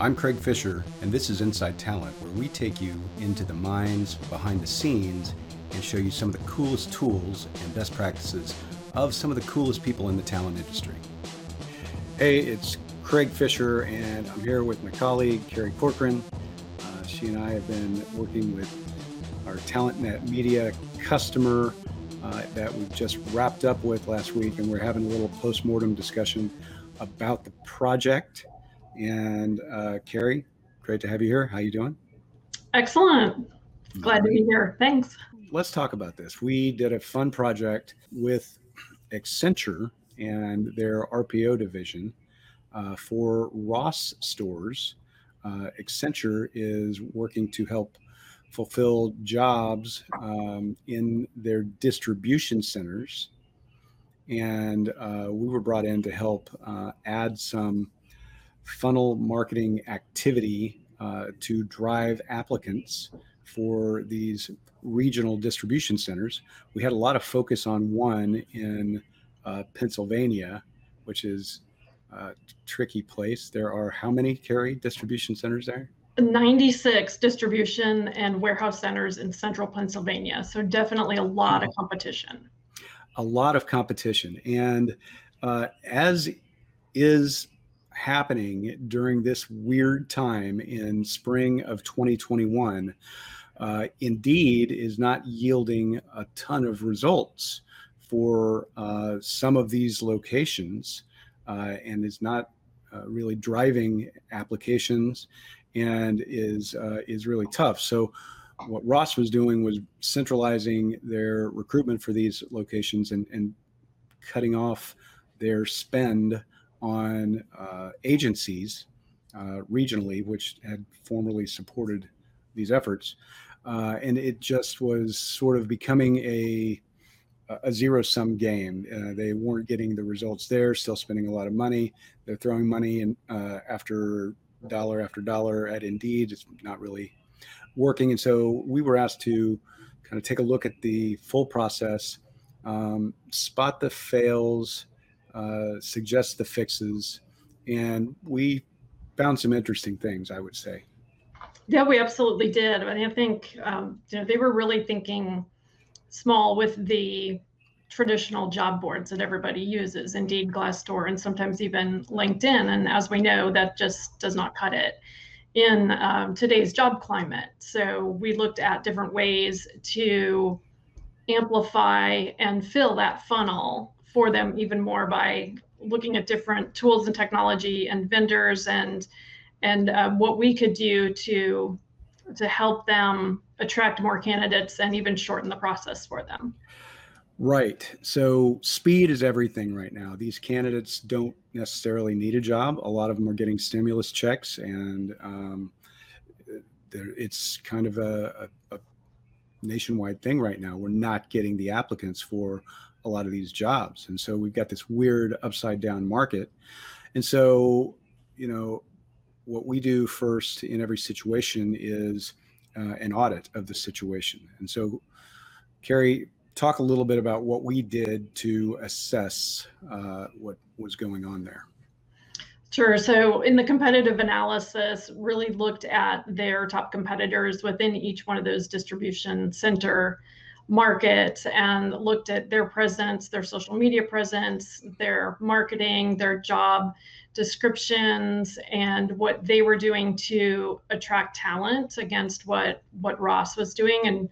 I'm Craig Fisher, and this is Inside Talent, where we take you into the minds behind the scenes and show you some of the coolest tools and best practices of some of the coolest people in the talent industry. Hey, it's Craig Fisher, and I'm here with my colleague, Carrie Corcoran. Uh, she and I have been working with our TalentNet Media customer uh, that we just wrapped up with last week, and we're having a little post-mortem discussion about the project and uh, Carrie, great to have you here. How you doing? Excellent. Glad to be here. Thanks. Let's talk about this. We did a fun project with Accenture and their RPO division uh, for Ross stores. Uh, Accenture is working to help fulfill jobs um, in their distribution centers. And uh, we were brought in to help uh, add some funnel marketing activity uh, to drive applicants for these regional distribution centers. We had a lot of focus on one in uh, Pennsylvania, which is a tricky place. There are how many Carrie distribution centers there? 96 distribution and warehouse centers in central Pennsylvania. So definitely a lot of competition. A lot of competition. And uh, as is happening during this weird time in spring of 2021 uh, indeed is not yielding a ton of results for uh, some of these locations uh, and is not uh, really driving applications and is uh, is really tough. So what Ross was doing was centralizing their recruitment for these locations and, and cutting off their spend on uh, agencies uh, regionally, which had formerly supported these efforts. Uh, and it just was sort of becoming a, a zero sum game. Uh, they weren't getting the results there, still spending a lot of money. They're throwing money in, uh, after dollar after dollar at Indeed. It's not really working. And so we were asked to kind of take a look at the full process, um, spot the fails, uh, suggest the fixes, and we found some interesting things. I would say. Yeah, we absolutely did. I, mean, I think um, you know they were really thinking small with the traditional job boards that everybody uses, Indeed, Glassdoor, and sometimes even LinkedIn. And as we know, that just does not cut it in um, today's job climate. So we looked at different ways to amplify and fill that funnel for them even more by looking at different tools and technology and vendors and and uh, what we could do to to help them attract more candidates and even shorten the process for them. Right. So speed is everything right now. These candidates don't necessarily need a job. A lot of them are getting stimulus checks, and um, it's kind of a, a, a nationwide thing right now. We're not getting the applicants for a lot of these jobs. And so we've got this weird upside down market. And so, you know, what we do first in every situation is uh, an audit of the situation. And so, Carrie, talk a little bit about what we did to assess uh, what was going on there. Sure. So, in the competitive analysis, really looked at their top competitors within each one of those distribution center market and looked at their presence, their social media presence, their marketing, their job descriptions, and what they were doing to attract talent against what what Ross was doing, and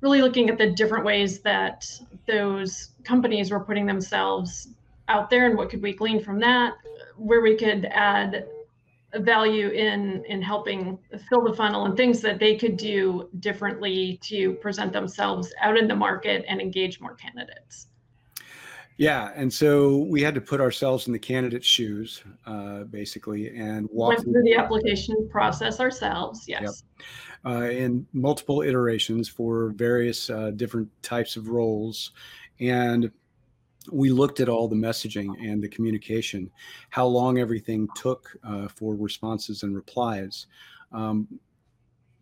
really looking at the different ways that those companies were putting themselves out there and what could we glean from that, where we could add value in in helping fill the funnel and things that they could do differently to present themselves out in the market and engage more candidates yeah and so we had to put ourselves in the candidate's shoes uh, basically and walk Went through the application process ourselves yes yep. uh, in multiple iterations for various uh, different types of roles and we looked at all the messaging and the communication, how long everything took uh, for responses and replies. Um,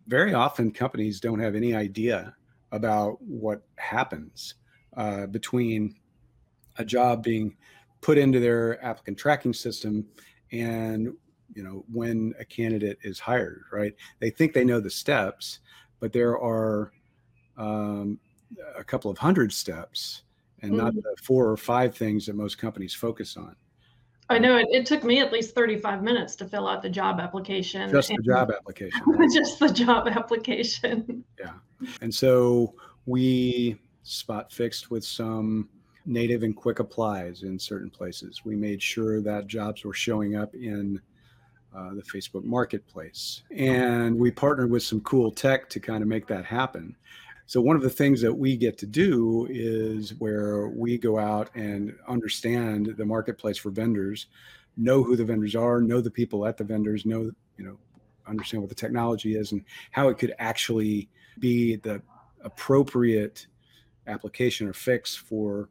very often, companies don't have any idea about what happens uh, between a job being put into their applicant tracking system and you know, when a candidate is hired, right? They think they know the steps, but there are um, a couple of hundred steps and mm-hmm. not the four or five things that most companies focus on. I know it, it took me at least 35 minutes to fill out the job application. Just the job application. Right? just the job application. Yeah. And so we spot fixed with some native and quick applies in certain places. We made sure that jobs were showing up in uh, the Facebook marketplace. And we partnered with some cool tech to kind of make that happen. So, one of the things that we get to do is where we go out and understand the marketplace for vendors, know who the vendors are, know the people at the vendors, know, you know, understand what the technology is and how it could actually be the appropriate application or fix for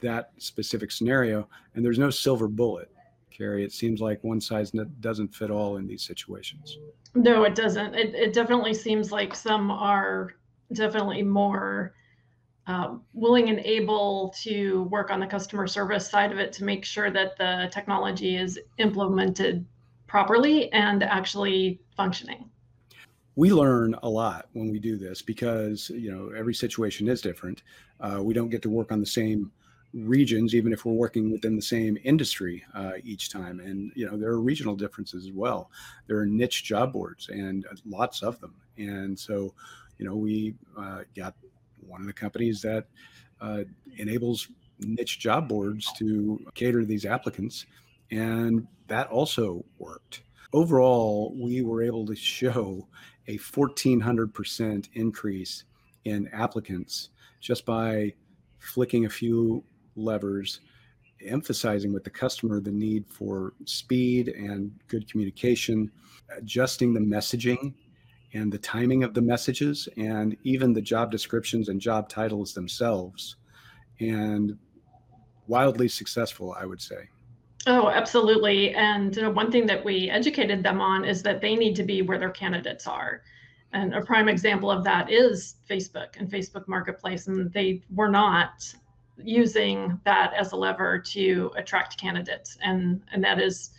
that specific scenario. And there's no silver bullet, Carrie. It seems like one size doesn't fit all in these situations. No, it doesn't. It, it definitely seems like some are definitely more uh, willing and able to work on the customer service side of it to make sure that the technology is implemented properly and actually functioning. We learn a lot when we do this because you know every situation is different. Uh, we don't get to work on the same regions even if we're working within the same industry uh, each time. And you know there are regional differences as well. There are niche job boards and lots of them. And so you know we uh, got one of the companies that uh, enables niche job boards to cater to these applicants and that also worked. Overall we were able to show a 1400% increase in applicants just by flicking a few levers, emphasizing with the customer the need for speed and good communication, adjusting the messaging and the timing of the messages, and even the job descriptions and job titles themselves. And wildly successful, I would say. Oh, absolutely. And you know, one thing that we educated them on is that they need to be where their candidates are. And a prime example of that is Facebook and Facebook Marketplace. And they were not using that as a lever to attract candidates. And, and that is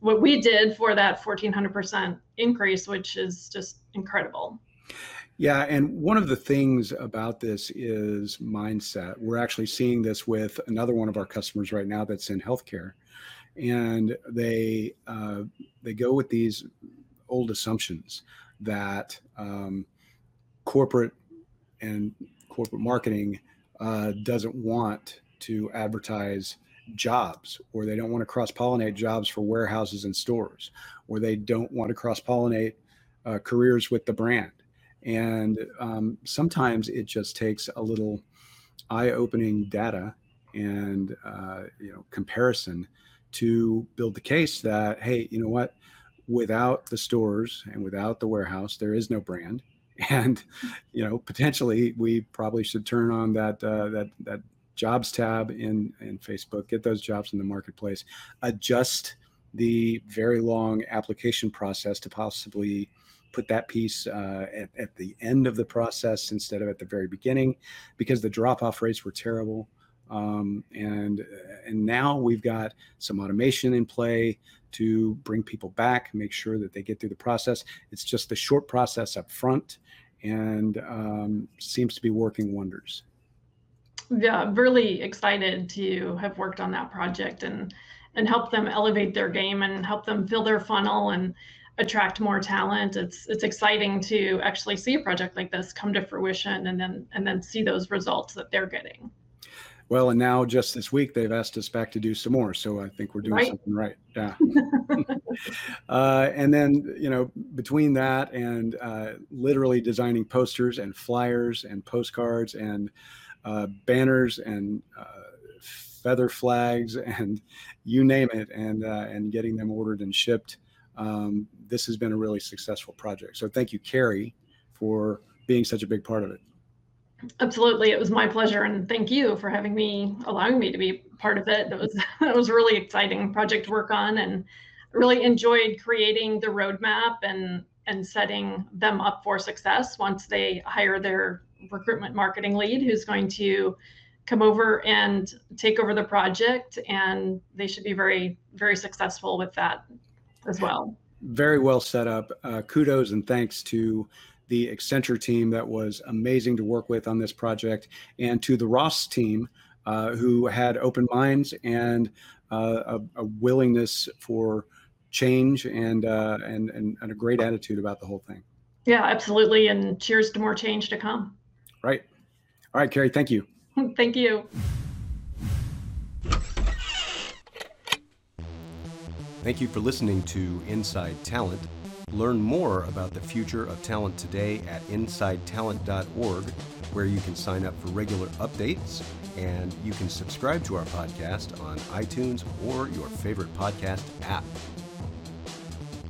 what we did for that 1400% increase, which is just incredible. Yeah, and one of the things about this is mindset. We're actually seeing this with another one of our customers right now that's in healthcare and they uh, they go with these old assumptions that um, corporate and corporate marketing uh, doesn't want to advertise jobs or they don't want to cross pollinate jobs for warehouses and stores or they don't want to cross pollinate uh, careers with the brand. And um, sometimes it just takes a little eye-opening data and uh, you know comparison to build the case that hey you know what? Without the stores and without the warehouse there is no brand. And you know potentially we probably should turn on that uh, that that jobs tab in in facebook get those jobs in the marketplace adjust the very long application process to possibly put that piece uh, at, at the end of the process instead of at the very beginning because the drop off rates were terrible um, and and now we've got some automation in play to bring people back, make sure that they get through the process. It's just the short process up front, and um, seems to be working wonders. Yeah, really excited to have worked on that project and and help them elevate their game and help them fill their funnel and attract more talent. It's it's exciting to actually see a project like this come to fruition and then and then see those results that they're getting. Well, and now just this week they've asked us back to do some more, so I think we're doing right. something right. Yeah. uh, and then you know between that and uh, literally designing posters and flyers and postcards and uh, banners and uh, feather flags and you name it, and uh, and getting them ordered and shipped. Um, this has been a really successful project. So thank you, Carrie, for being such a big part of it. Absolutely, it was my pleasure, and thank you for having me, allowing me to be part of it. That was that was really exciting project to work on, and really enjoyed creating the roadmap and and setting them up for success once they hire their recruitment marketing lead, who's going to come over and take over the project, and they should be very very successful with that as well. Very well set up. Uh, kudos and thanks to the Accenture team that was amazing to work with on this project, and to the Ross team uh, who had open minds and uh, a, a, willingness for change and, uh, and, and and a great attitude about the whole thing. Yeah, absolutely. And cheers to more change to come. Right. All right, Carrie. Thank you. thank you. Thank you for listening to Inside Talent. Learn more about the future of talent today at insidetalent.org, where you can sign up for regular updates and you can subscribe to our podcast on iTunes or your favorite podcast app.